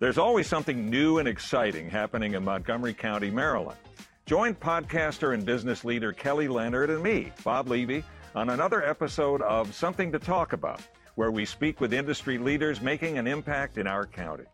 There's always something new and exciting happening in Montgomery County, Maryland. Join podcaster and business leader Kelly Leonard and me, Bob Levy, on another episode of Something to Talk About, where we speak with industry leaders making an impact in our county.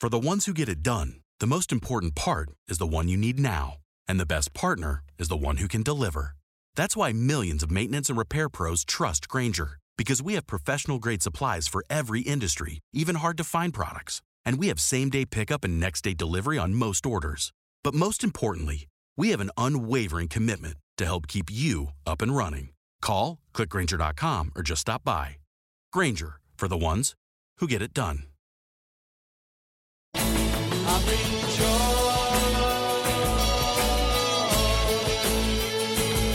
For the ones who get it done, the most important part is the one you need now. And the best partner is the one who can deliver. That's why millions of maintenance and repair pros trust Grainger, because we have professional grade supplies for every industry, even hard to find products. And we have same day pickup and next day delivery on most orders. But most importantly, we have an unwavering commitment to help keep you up and running. Call, clickgrainger.com, or just stop by. Grainger, for the ones who get it done.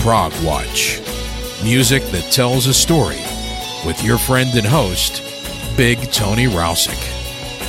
Prog Watch. Music that tells a story with your friend and host, Big Tony Rousick,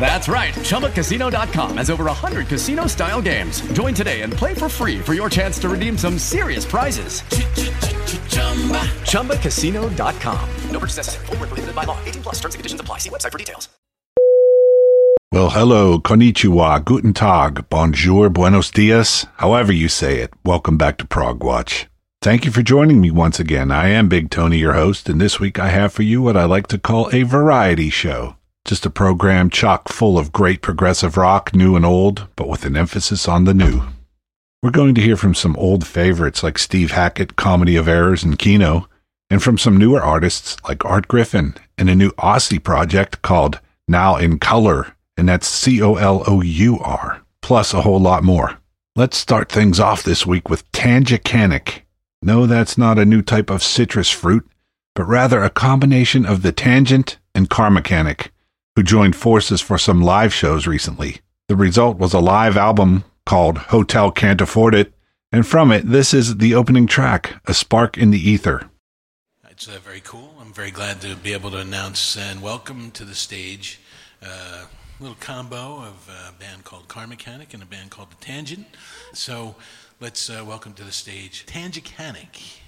That's right. ChumbaCasino.com has over 100 casino style games. Join today and play for free for your chance to redeem some serious prizes. ChumbaCasino.com. No purchase necessary. Full prohibited by law. 18 plus terms and conditions apply. See website for details. Well, hello, konnichiwa, guten tag, bonjour, buenos dias, however you say it. Welcome back to Prog Watch. Thank you for joining me once again. I am Big Tony, your host, and this week I have for you what I like to call a variety show. Just a program chock full of great progressive rock, new and old, but with an emphasis on the new. We're going to hear from some old favorites like Steve Hackett, Comedy of Errors, and Kino, and from some newer artists like Art Griffin and a new Aussie project called Now in Colour, and that's C O L O U R, plus a whole lot more. Let's start things off this week with Tangekanic. No, that's not a new type of citrus fruit, but rather a combination of the Tangent and Car Mechanic, who joined forces for some live shows recently. The result was a live album called Hotel Can't Afford It, and from it, this is the opening track, A Spark in the Ether. It's uh, very cool. I'm very glad to be able to announce and welcome to the stage uh, a little combo of a band called Car Mechanic and a band called The Tangent. So let's uh, welcome to the stage Tangekanic.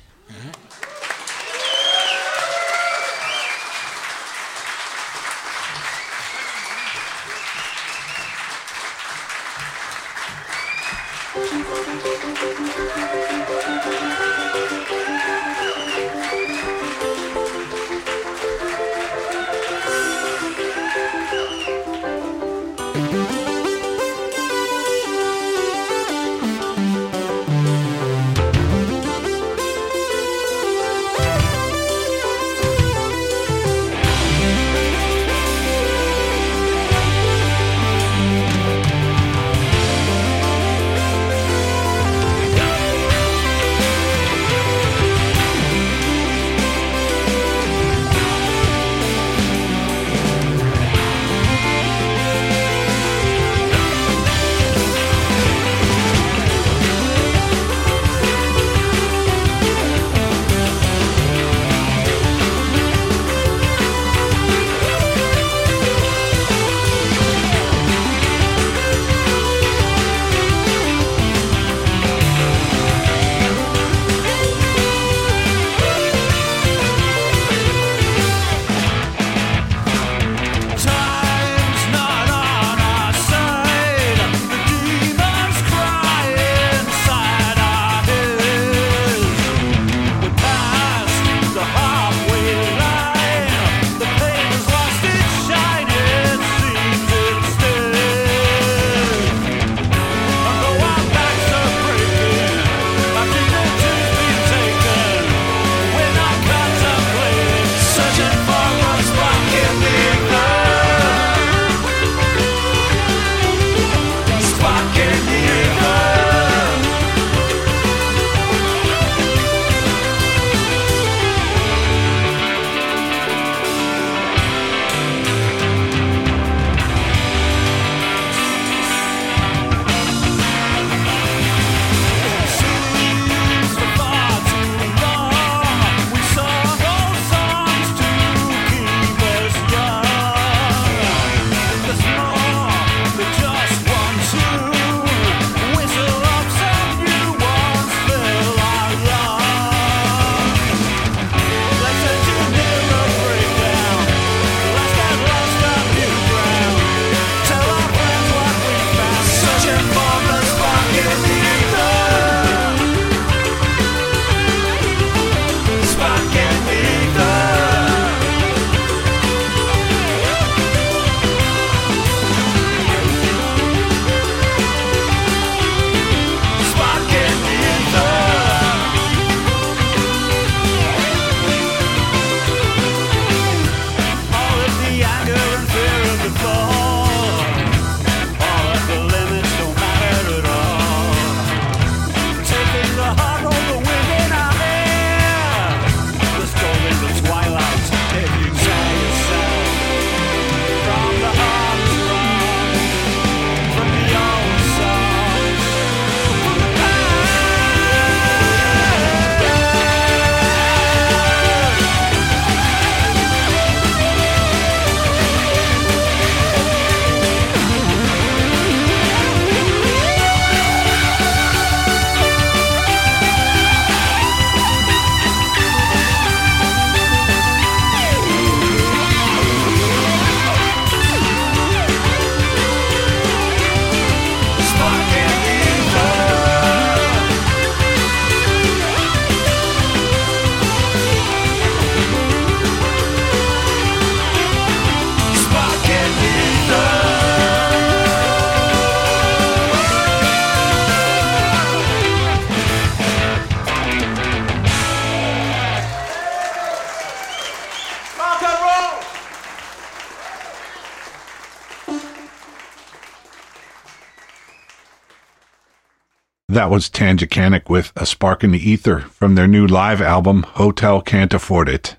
That was Tangekanic with A Spark in the Ether from their new live album, Hotel Can't Afford It.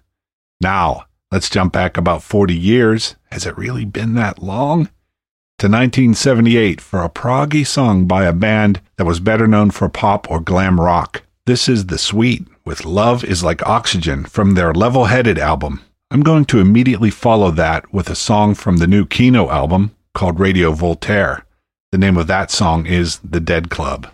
Now, let's jump back about 40 years. Has it really been that long? To 1978 for a proggy song by a band that was better known for pop or glam rock. This is The Sweet with Love is Like Oxygen from their Level Headed album. I'm going to immediately follow that with a song from the new Kino album called Radio Voltaire. The name of that song is The Dead Club.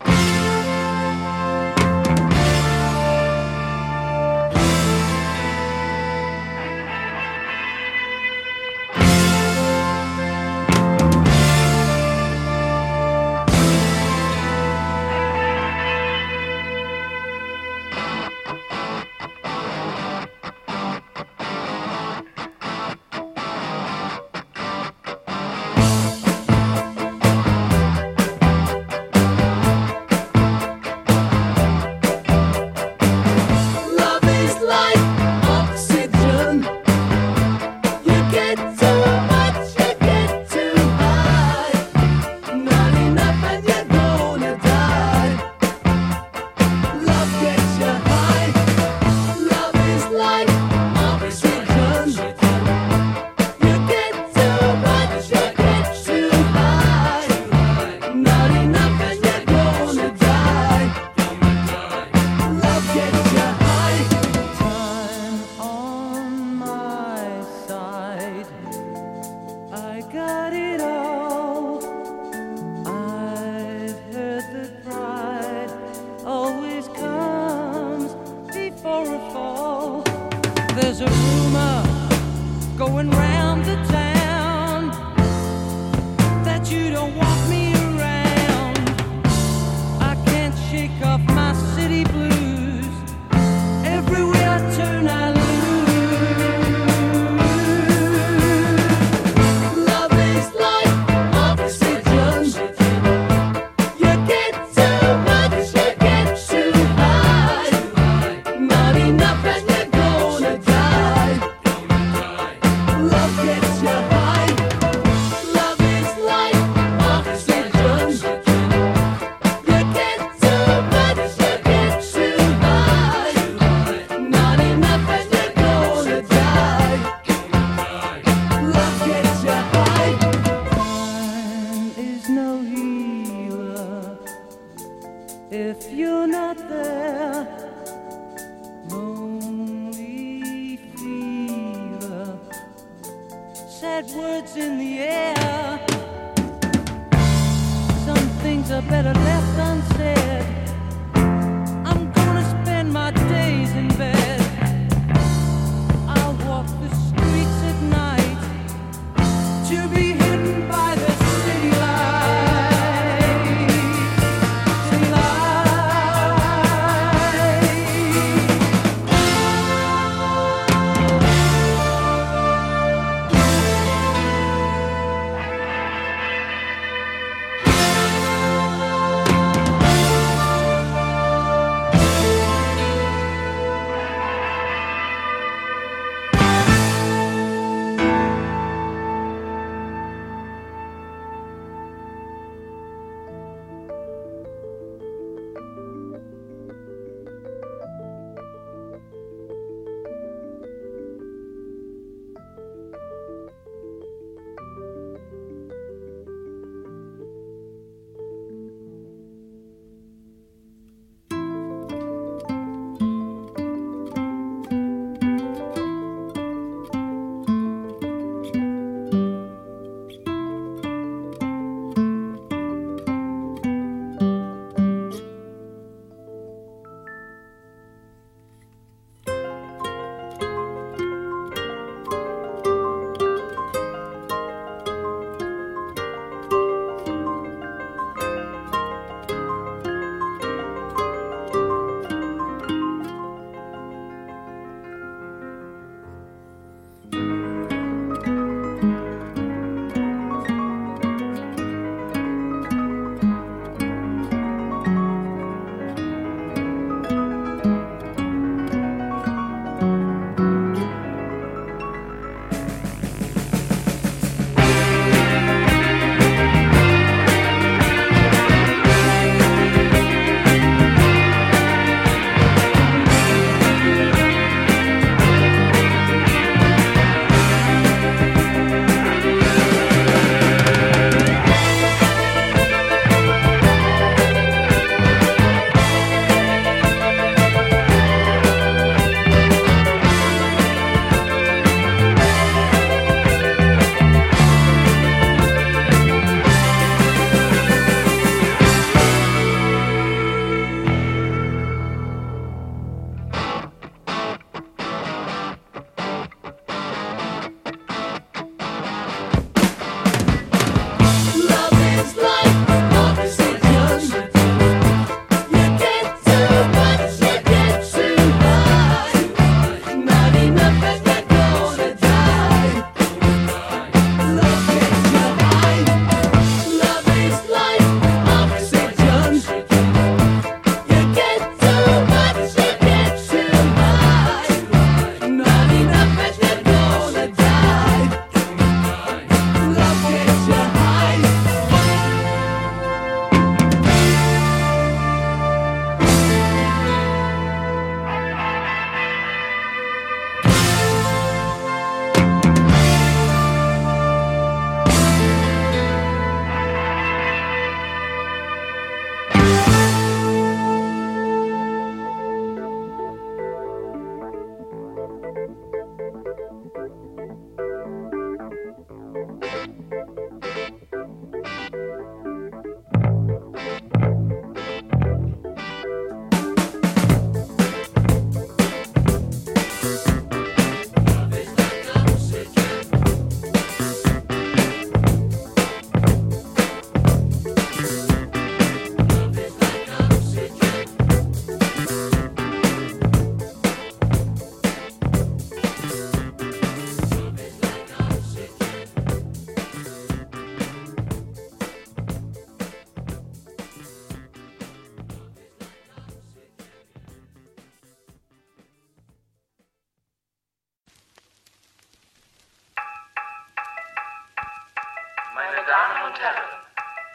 Meine Damen und Herren,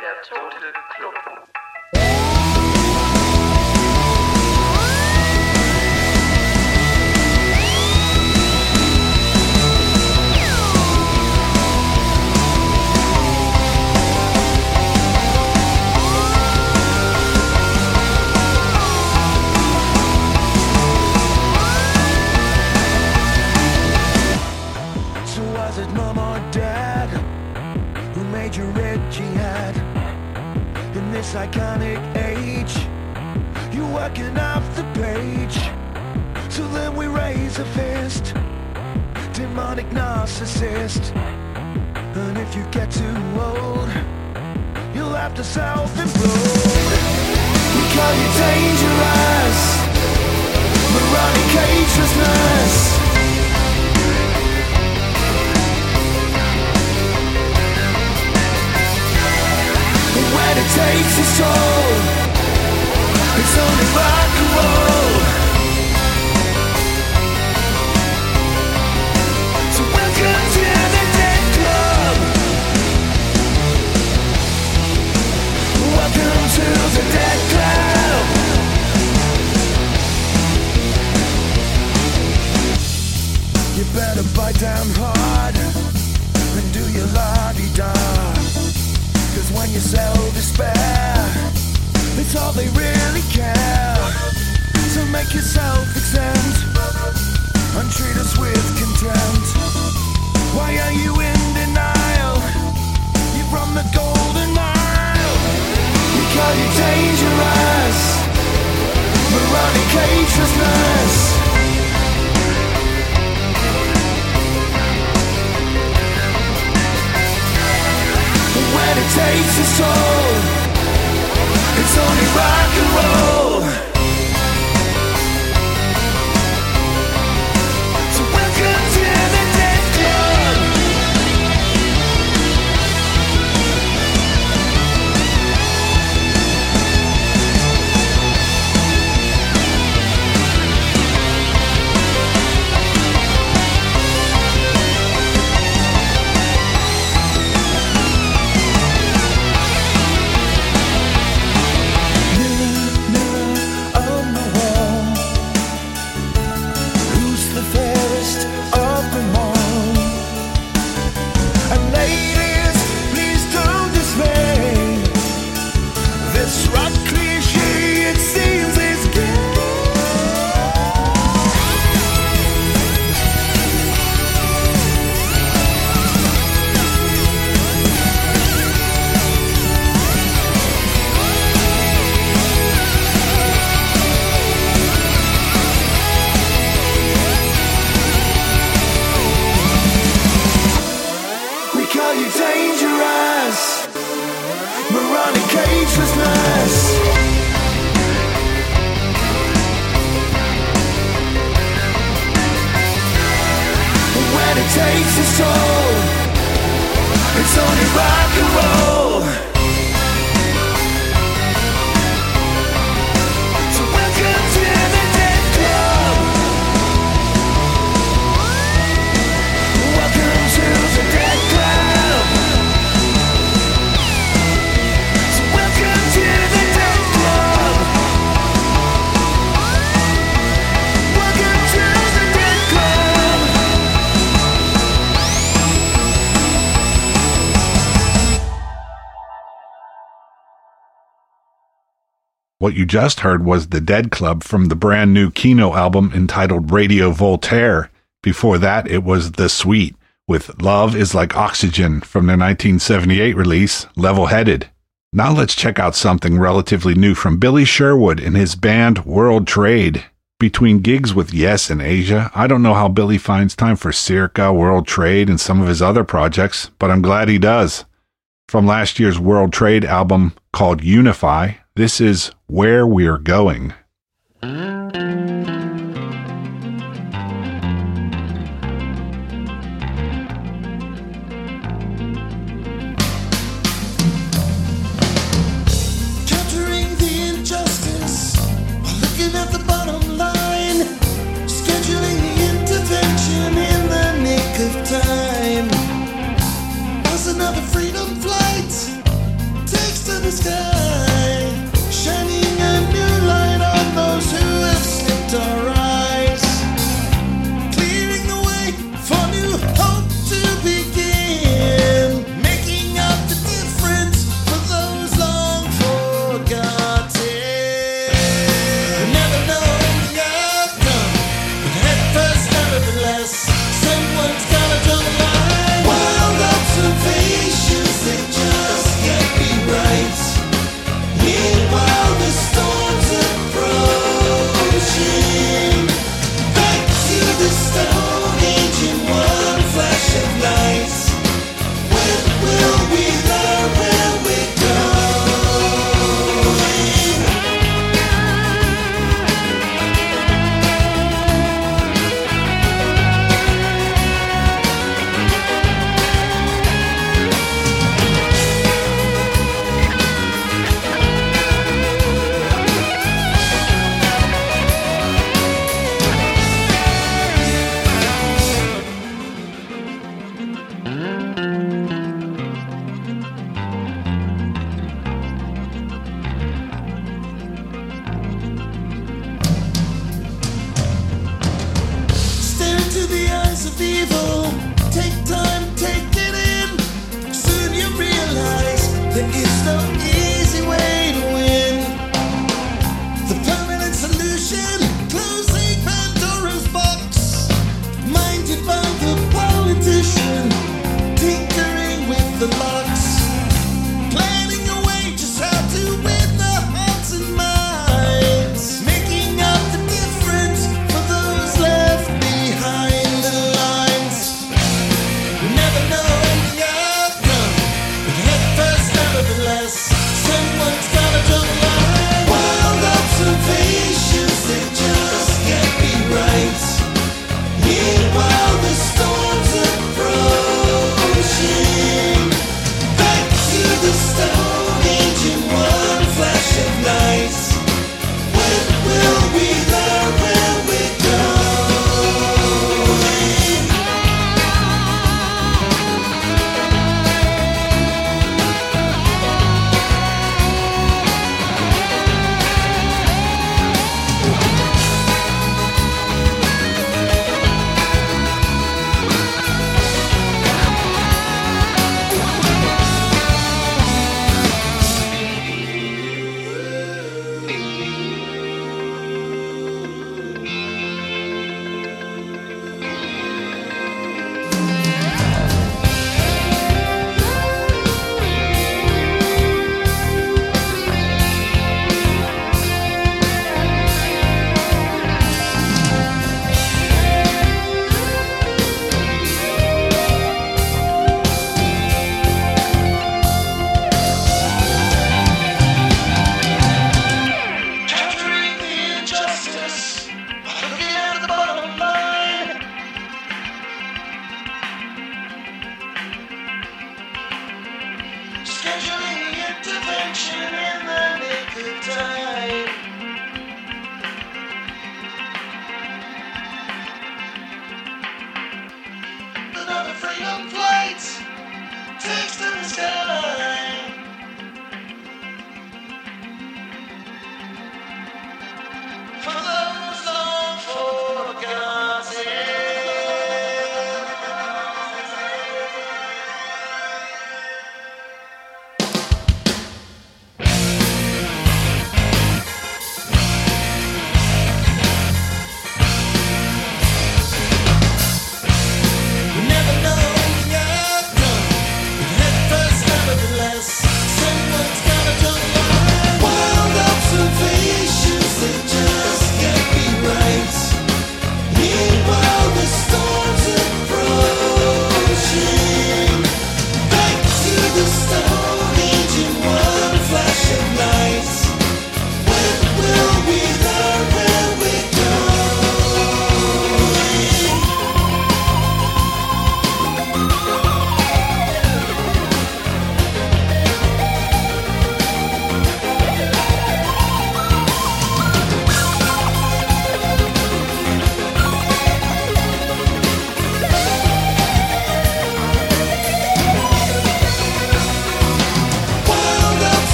der Tote Club. Iconic age? You're working off the page, so then we raise a fist, demonic narcissist. And if you get too old, you'll have to self-implode. We call you dangerous, moronic cagelessness. When it takes its toll, it's only rock and roll. So welcome to the Dead Club. Welcome to the Dead Club. You better bite down hard and do your la-di-da. Cause when you sell it's all they really care. So make yourself exempt and treat us with contempt. Why are you in denial? You're from the golden mile. We call you dangerous, moronic cagelessness. But when it takes its toll, it's only rock and roll. What you just heard was The Dead Club from the brand new Kino album entitled Radio Voltaire. Before that, it was The Sweet with Love is Like Oxygen from their 1978 release, Level Headed. Now let's check out something relatively new from Billy Sherwood and his band World Trade. Between gigs with Yes and Asia, I don't know how Billy finds time for Circa, World Trade, and some of his other projects, but I'm glad he does. From last year's World Trade album called Unify, this is Where We're Going.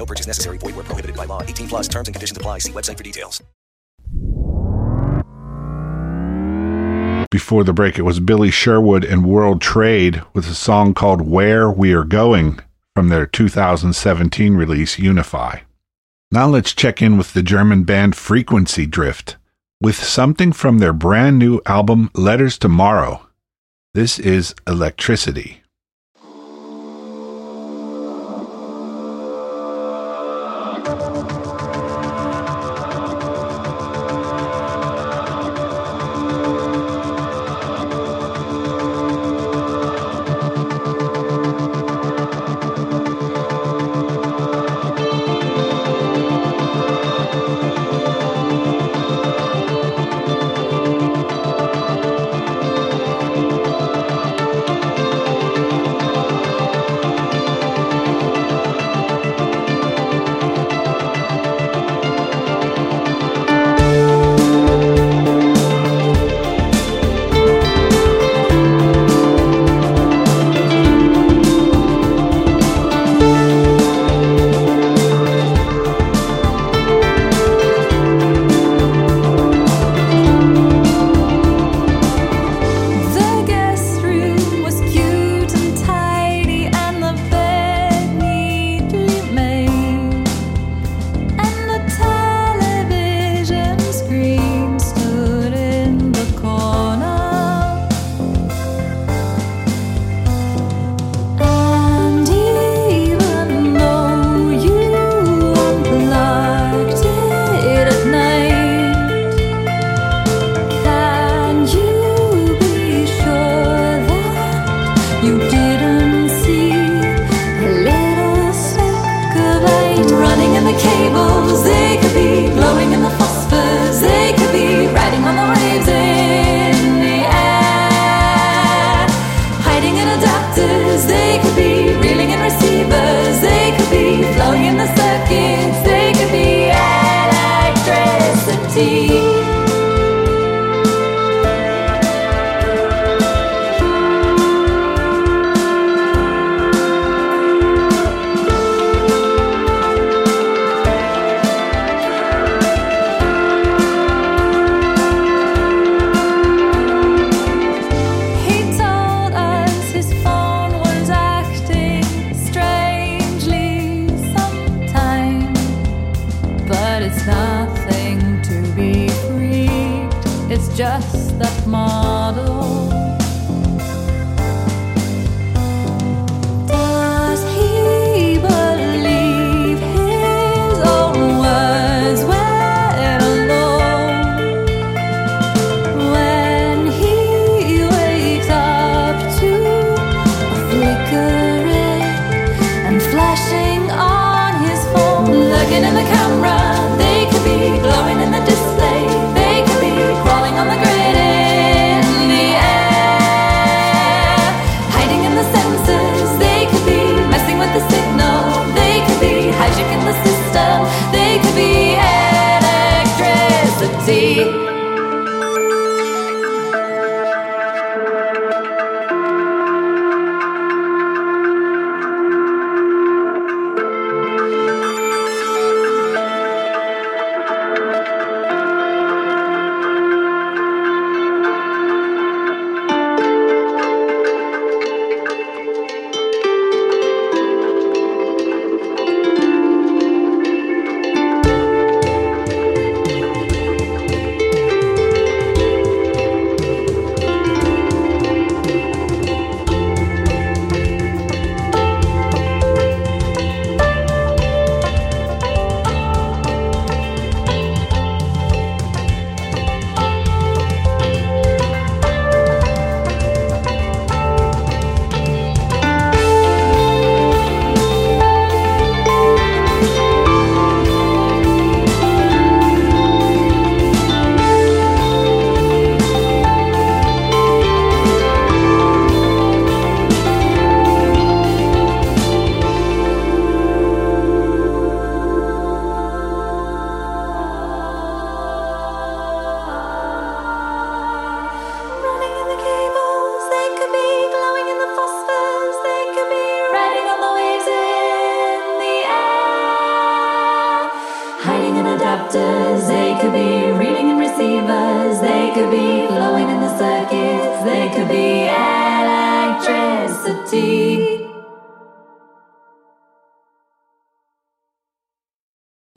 No purchase necessary. Void where prohibited by law. 18 plus terms and conditions apply. See website for details. Before the break, it was Billy Sherwood and World Trade with a song called Where We Are Going from their 2017 release, Unify. Now let's check in with the German band Frequency Drift with something from their brand new album Letters to Maro. This is Electricity.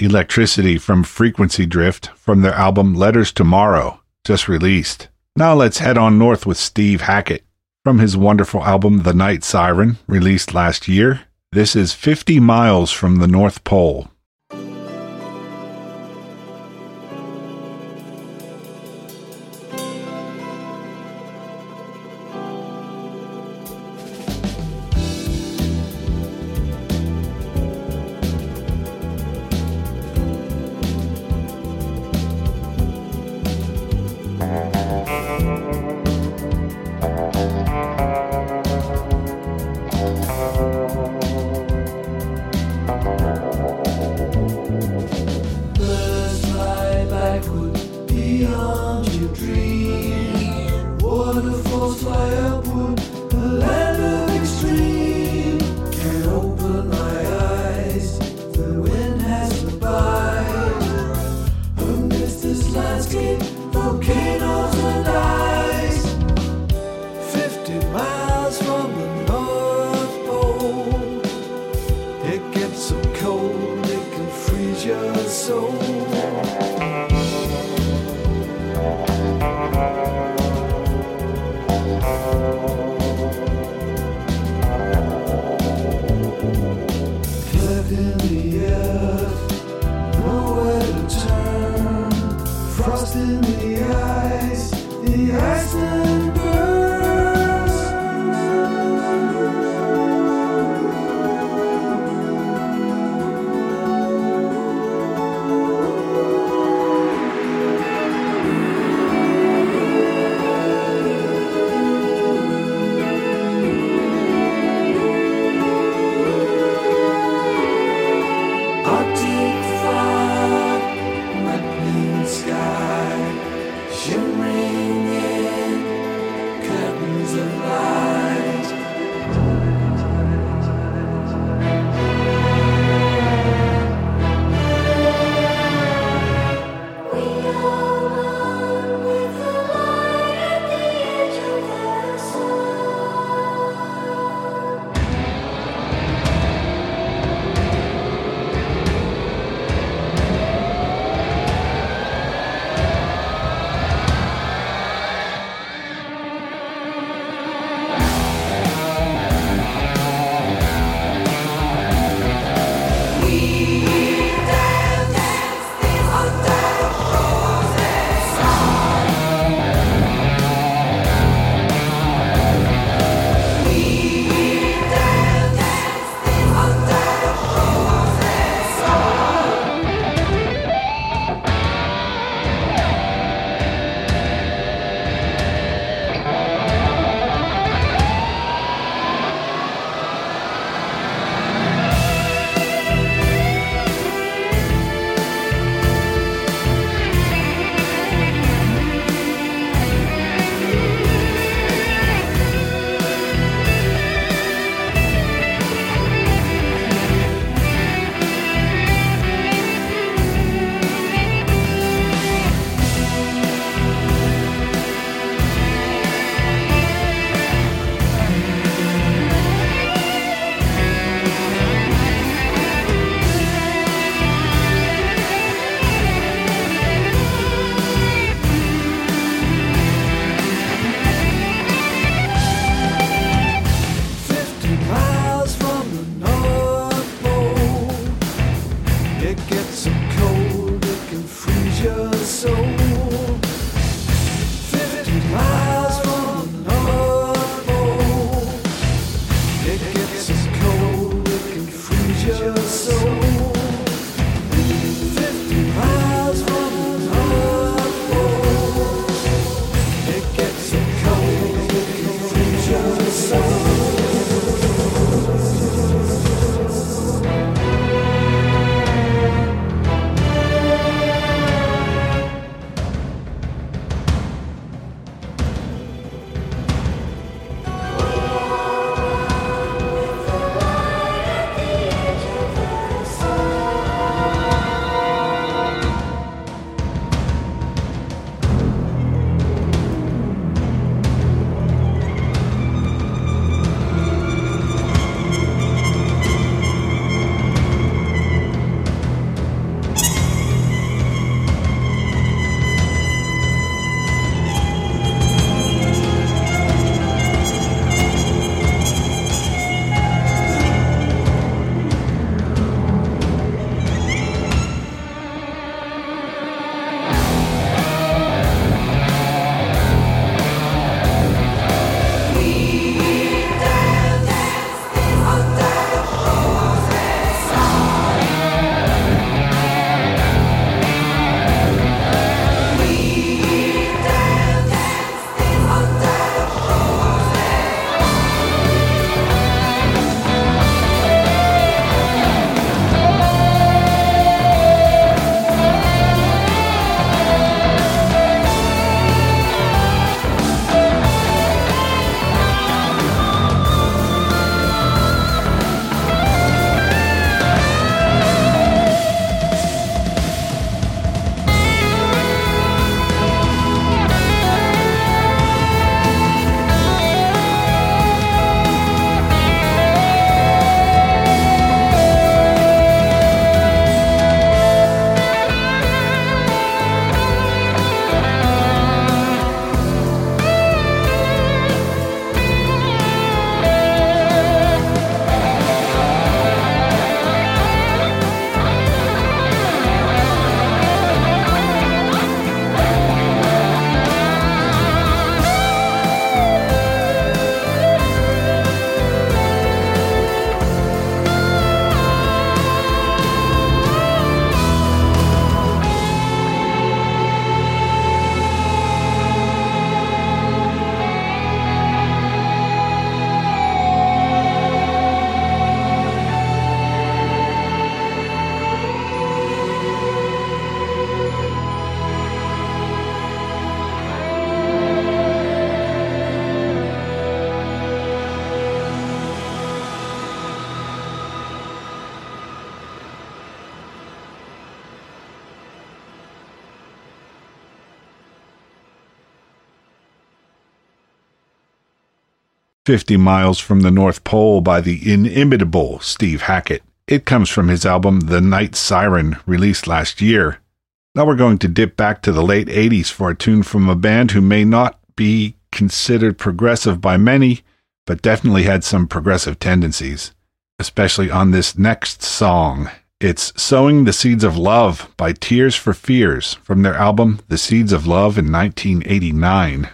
Electricity from Frequency Drift from their album Letters to Maro, just released. Now let's head on north with Steve Hackett from his wonderful album The Night Siren, released last year. This is 50 Miles from the North Pole. 50 Miles from the North Pole by the inimitable Steve Hackett. It comes from his album The Night Siren, released last year. Now we're going to dip back to the late 80s for a tune from a band who may not be considered progressive by many, but definitely had some progressive tendencies, especially on this next song. It's Sowing the Seeds of Love by Tears for Fears from their album The Seeds of Love in 1989.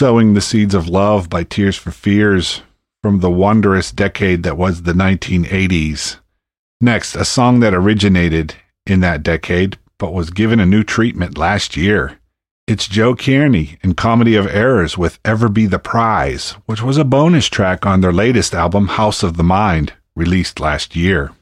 Sowing the Seeds of Love by Tears for Fears from the wondrous decade that was the 1980s. Next, a song that originated in that decade but was given a new treatment last year. It's Joe Cairney and Comedy of Errors with Ever Be the Prize, which was a bonus track on their latest album, House of the Mind, released last year.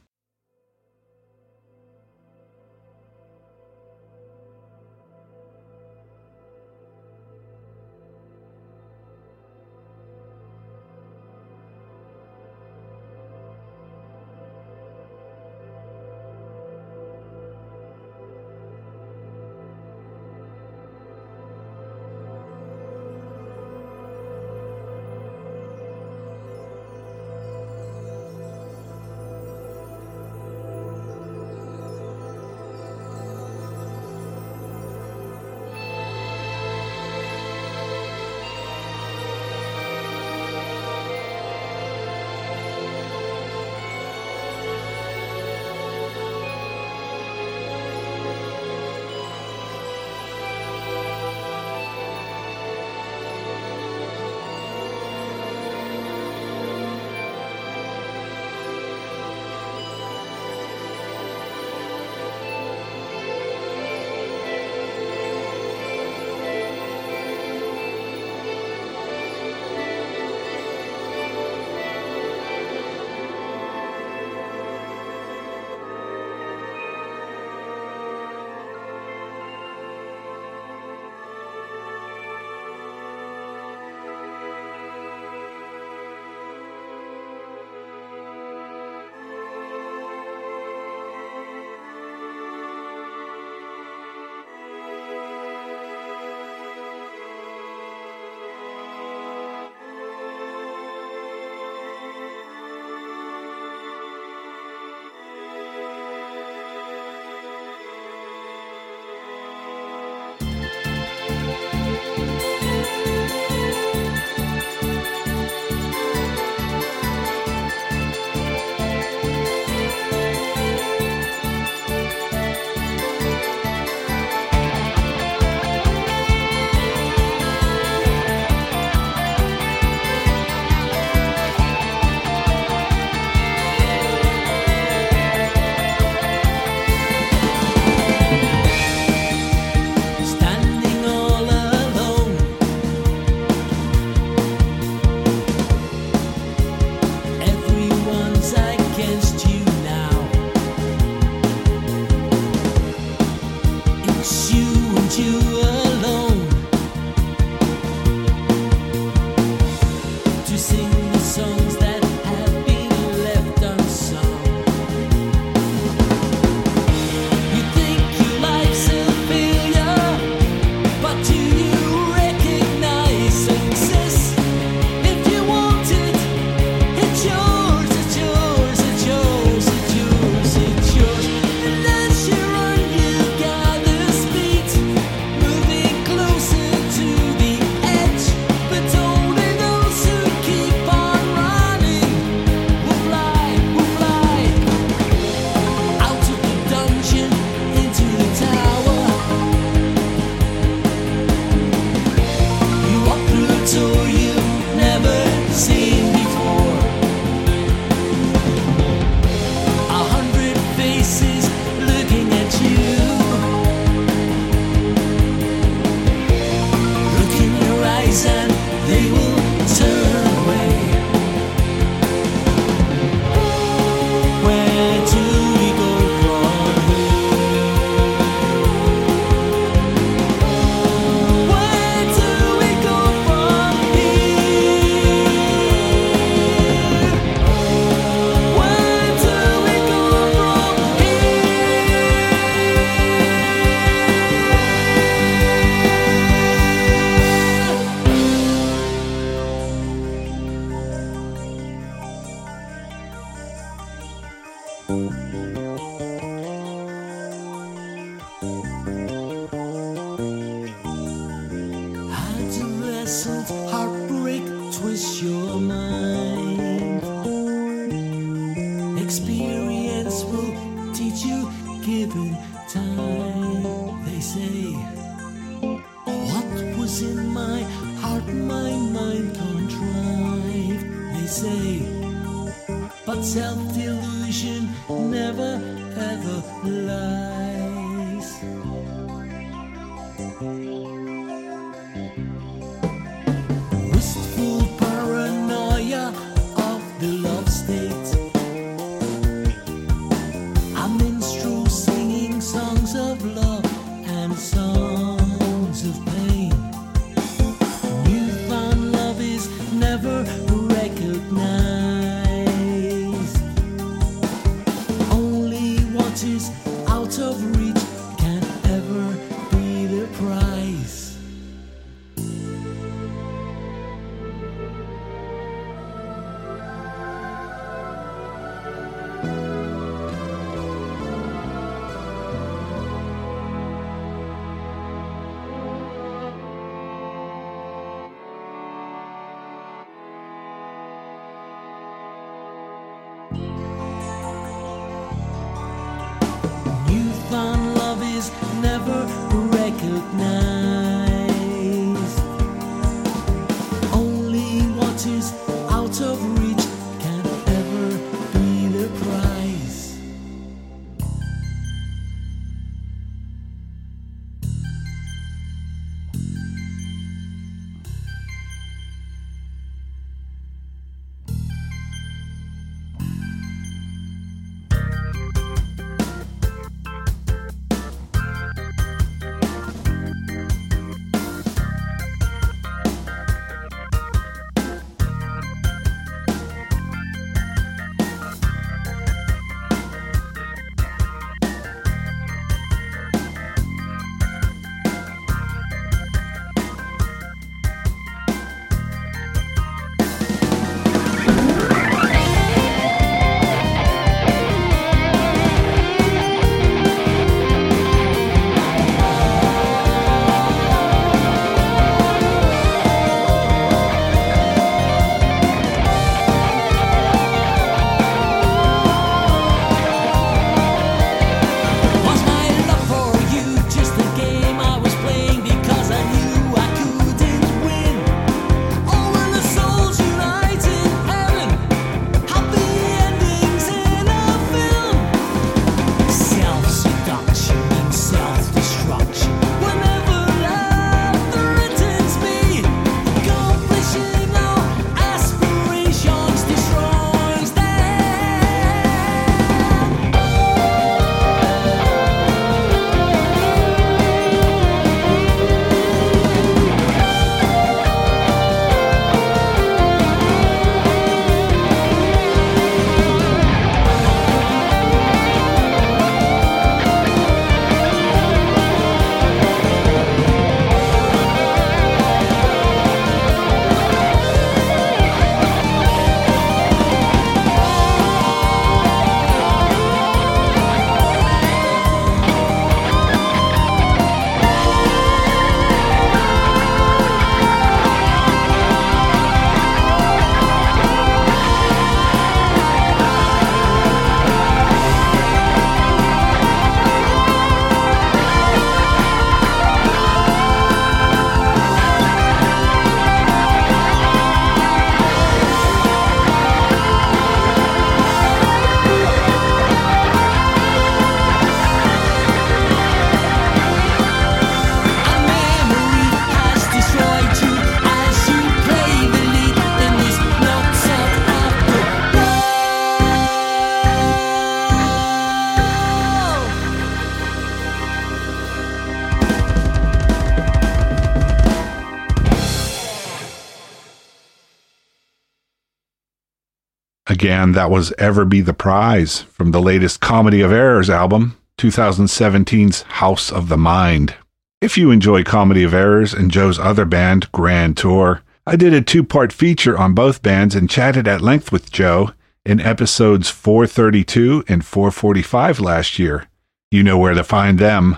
Again, that was Ever Be the Prize from the latest Comedy of Errors album, 2017's House of the Mind. If you enjoy Comedy of Errors and Joe's other band, Grand Tour, I did a two part feature on both bands and chatted at length with Joe in episodes 432 and 445 last year. You know where to find them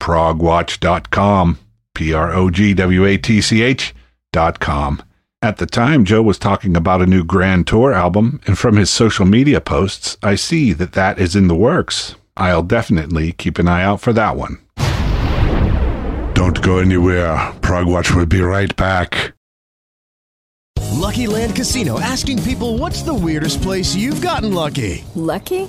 progwatch.com, P R O G W A T C H dot com. At the time, Joe was talking about a new Grand Tour album, and from his social media posts, I see that that is in the works. I'll definitely keep an eye out for that one. Don't go anywhere. Progwatch will be right back. Lucky Land Casino asking people what's the weirdest place you've gotten lucky? Lucky?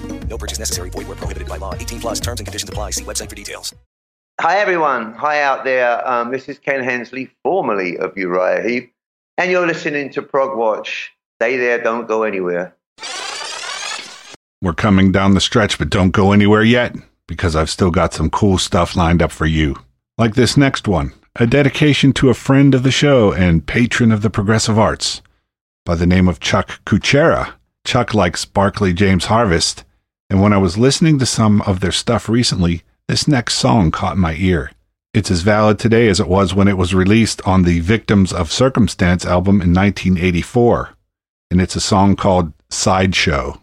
No purchase necessary. Void where prohibited by law. 18 plus terms and conditions apply. See website for details. Hi, everyone. Hi out there. Um, this is Ken Hensley, formerly of Uriah Heep, and you're listening to Prog Watch. Stay there, don't go anywhere. We're coming down the stretch, but don't go anywhere yet because I've still got some cool stuff lined up for you. Like this next one a dedication to a friend of the show and patron of the progressive arts by the name of Chuck Kuchera. Chuck likes Barclay James Harvest, and when I was listening to some of their stuff recently, this next song caught my ear. It's as valid today as it was when it was released on the Victims of Circumstance album in 1984, and it's a song called Sideshow.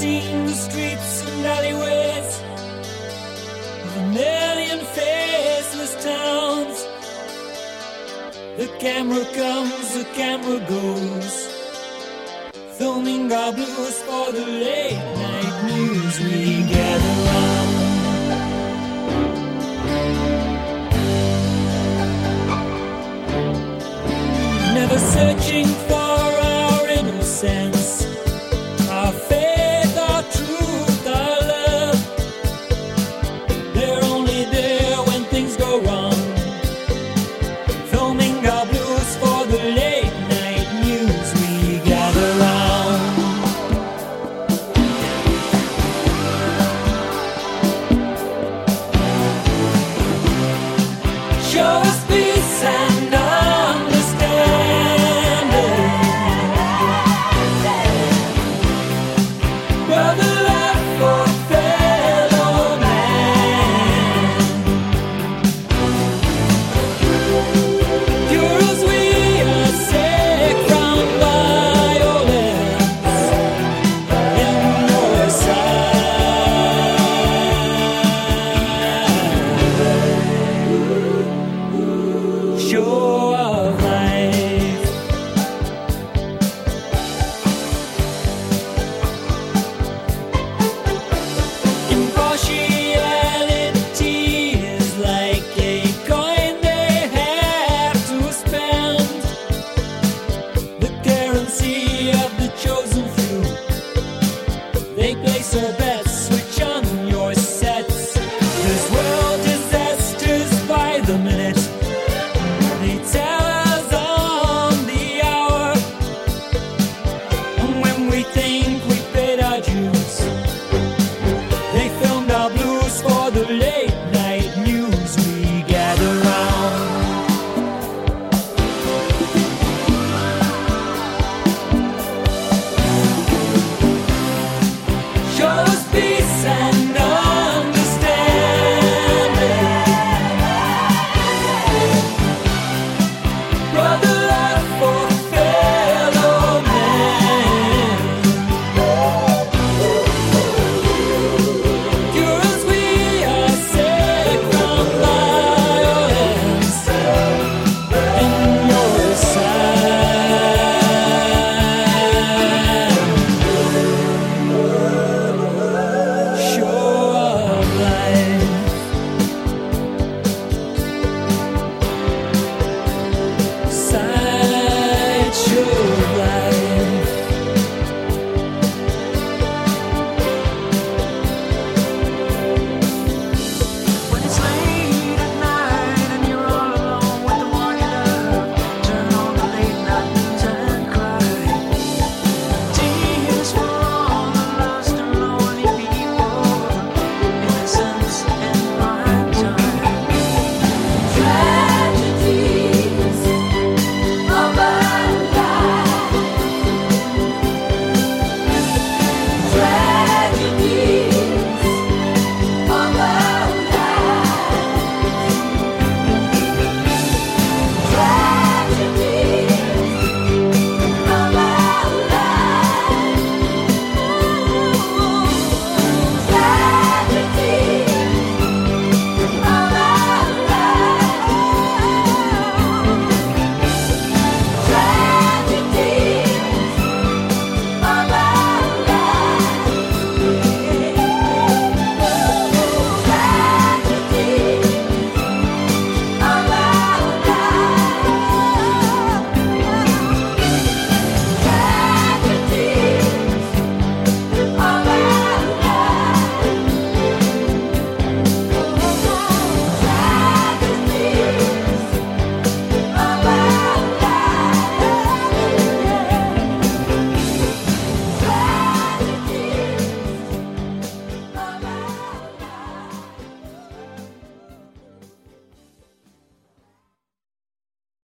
Seen the streets and alleyways of a million faceless towns. The camera comes, the camera goes, filming our blues for the late night news. We gather round. Never searching for our innocence.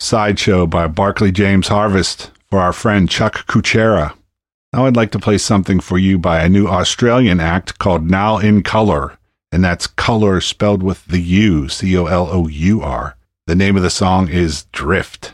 Sideshow by Barclay James Harvest for our friend Chuck Kuchera. Now I'd like to play something for you by a new Australian act called Now in Colour, and that's color spelled with the U, C O L O U R. The name of the song is Drift.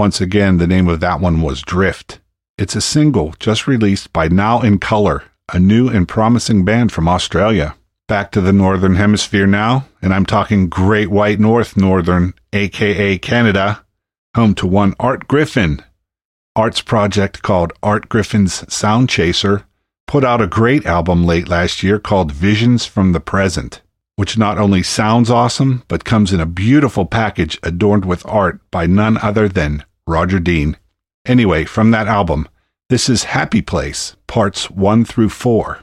Once again, the name of that one was Drift. It's a single just released by Now in Colour, a new and promising band from Australia. Back to the Northern Hemisphere now, and I'm talking Great White North Northern, aka Canada, home to one Art Griffin. Art's project called Art Griffin's Sound Chaser put out a great album late last year called Visions from the Present, which not only sounds awesome, but comes in a beautiful package adorned with art by none other than Roger Dean. Anyway, from that album, this is Happy Place, parts 1 through 4.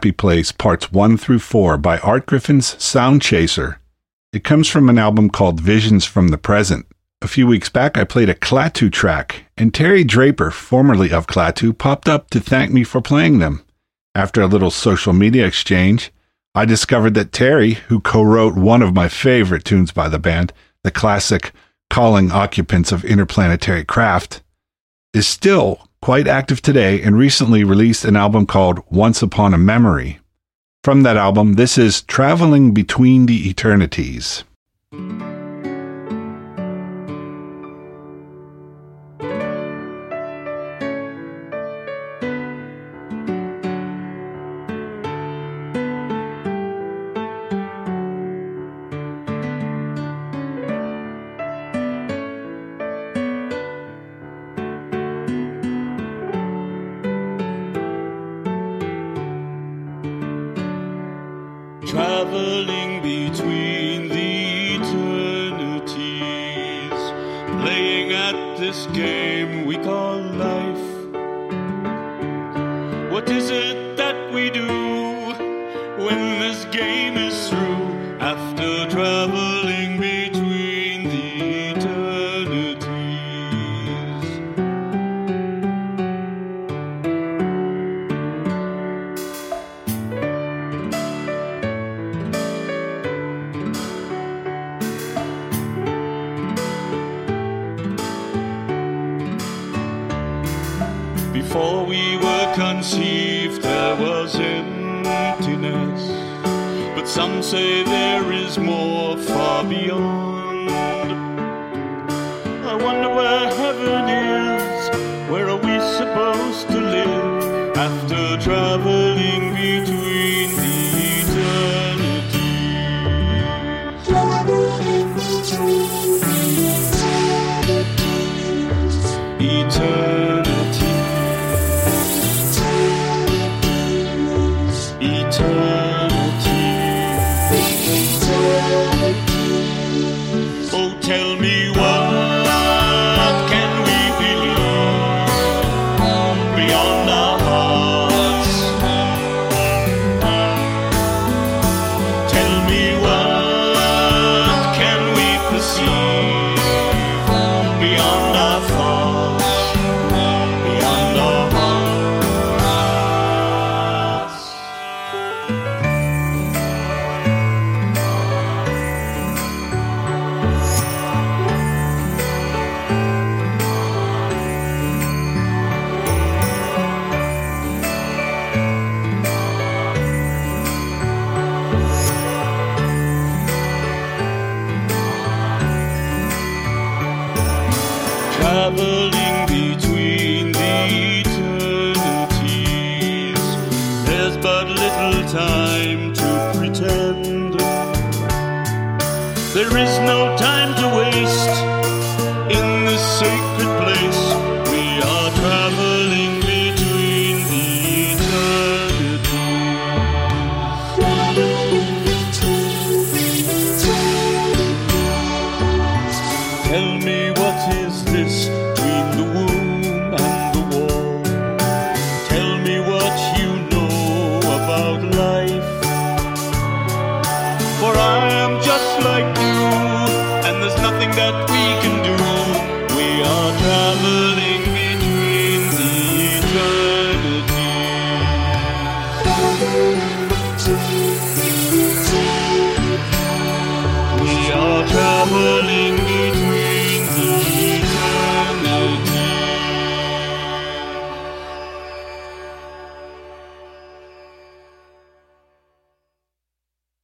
Happy Place Parts 1 through 4 by Art Griffin's Sound Chaser. It comes from an album called Visions from the Present. A few weeks back, I played a Klaatu track, and Terry Draper, formerly of Klaatu, popped up to thank me for playing them. After a little social media exchange, I discovered that Terry, who co wrote one of my favorite tunes by the band, the classic Calling Occupants of Interplanetary Craft, is still quite active today and recently released an album called Once Upon a Memory. From that album, this is Traveling Between the Eternities.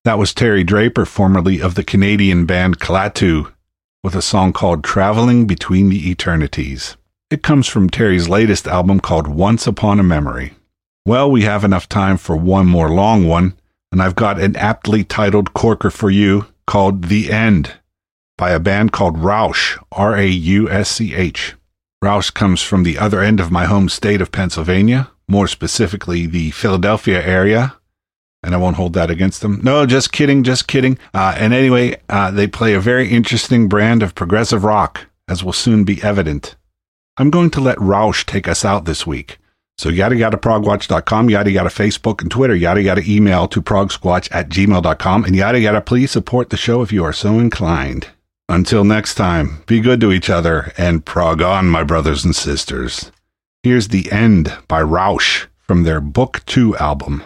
That was Terry Draper, formerly of the Canadian band Klaatu, with a song called Traveling Between the Eternities. It comes from Terry's latest album called Once Upon a Memory. Well, we have enough time for one more long one, and I've got an aptly titled corker for you called The End by a band called Rausch, R A U S C H. Rausch comes from the other end of my home state of Pennsylvania, more specifically the Philadelphia area, and I won't hold that against them. No, just kidding, just kidding. Uh, and anyway, uh, they play a very interesting brand of progressive rock, as will soon be evident. I'm going to let Rausch take us out this week. So yada yada progwatch.com, yada yada Facebook and Twitter, yada yada email to progsquatch at gmail.com, and yada yada please support the show if you are so inclined. Until next time, be good to each other and prog on, my brothers and sisters. Here's The End by Rausch from their Book 2 album.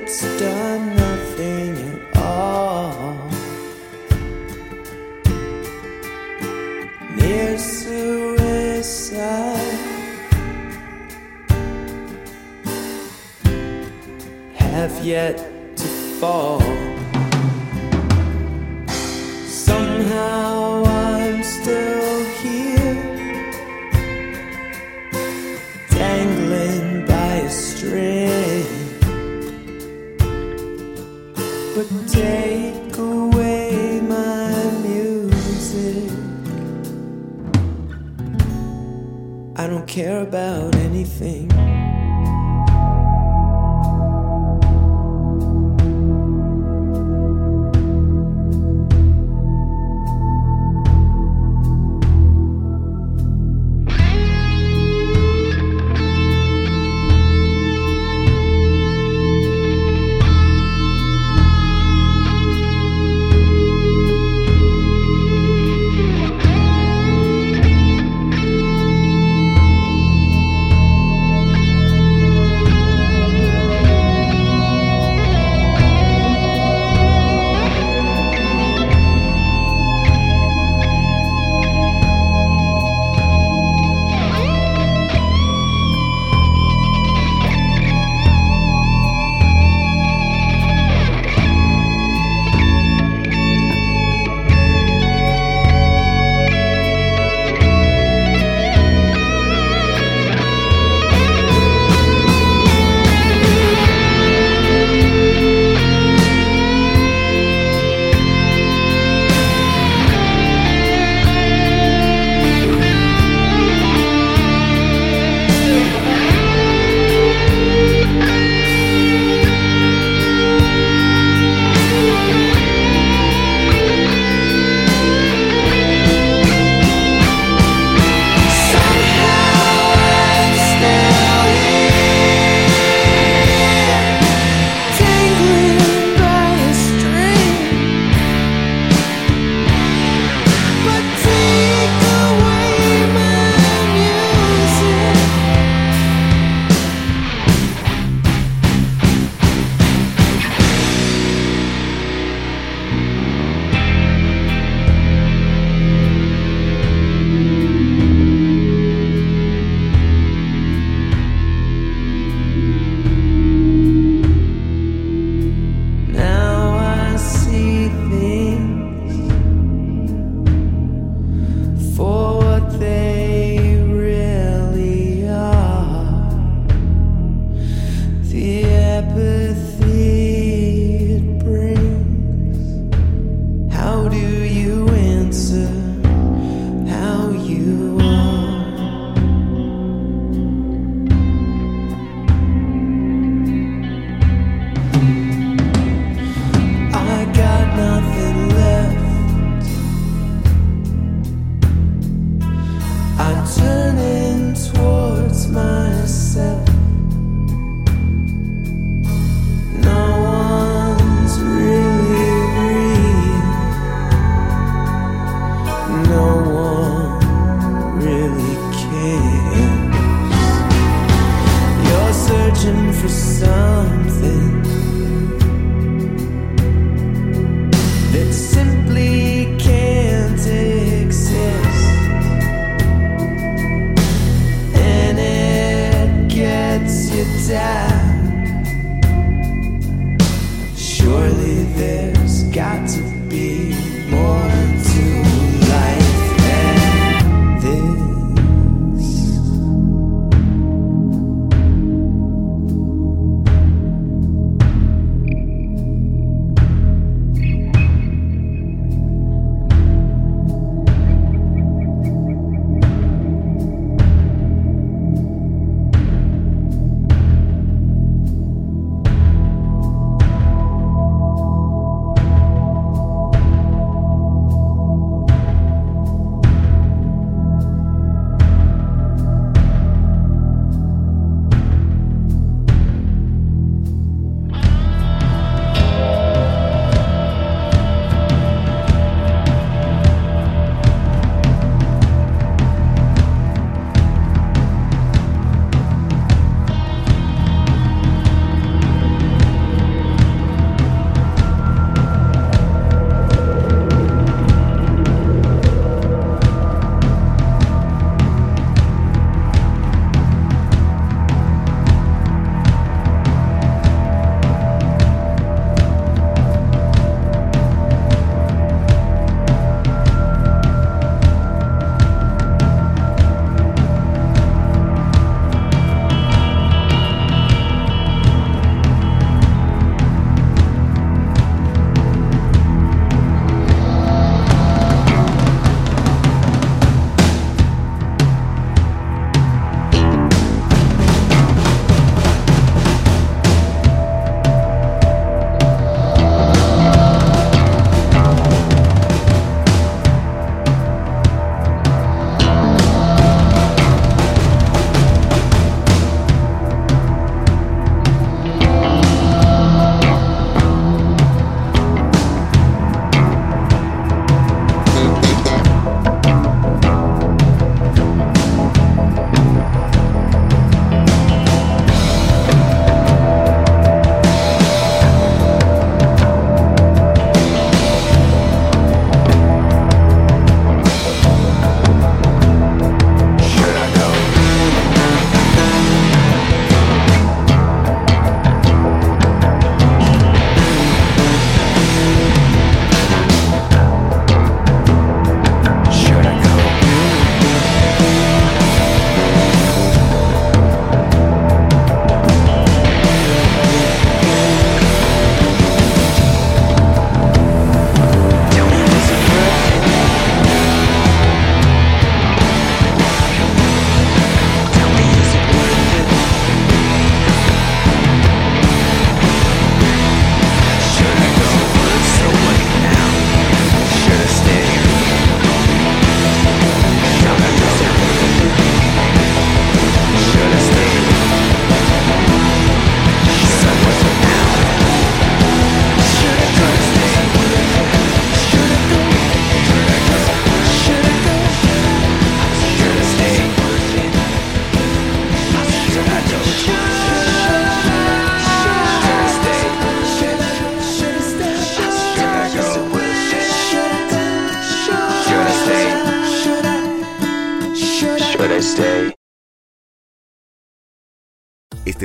It's done nothing at all. Near suicide. Have yet to fall. Somehow care about anything.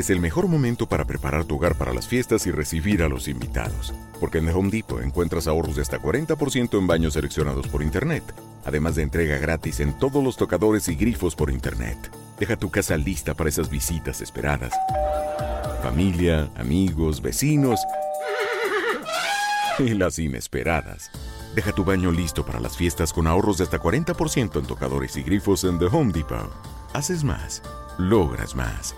Es el mejor momento para preparar tu hogar para las fiestas y recibir a los invitados. Porque en The Home Depot encuentras ahorros de hasta 40% en baños seleccionados por Internet. Además de entrega gratis en todos los tocadores y grifos por Internet. Deja tu casa lista para esas visitas esperadas. Familia, amigos, vecinos y las inesperadas. Deja tu baño listo para las fiestas con ahorros de hasta 40% en tocadores y grifos en The Home Depot. Haces más, logras más.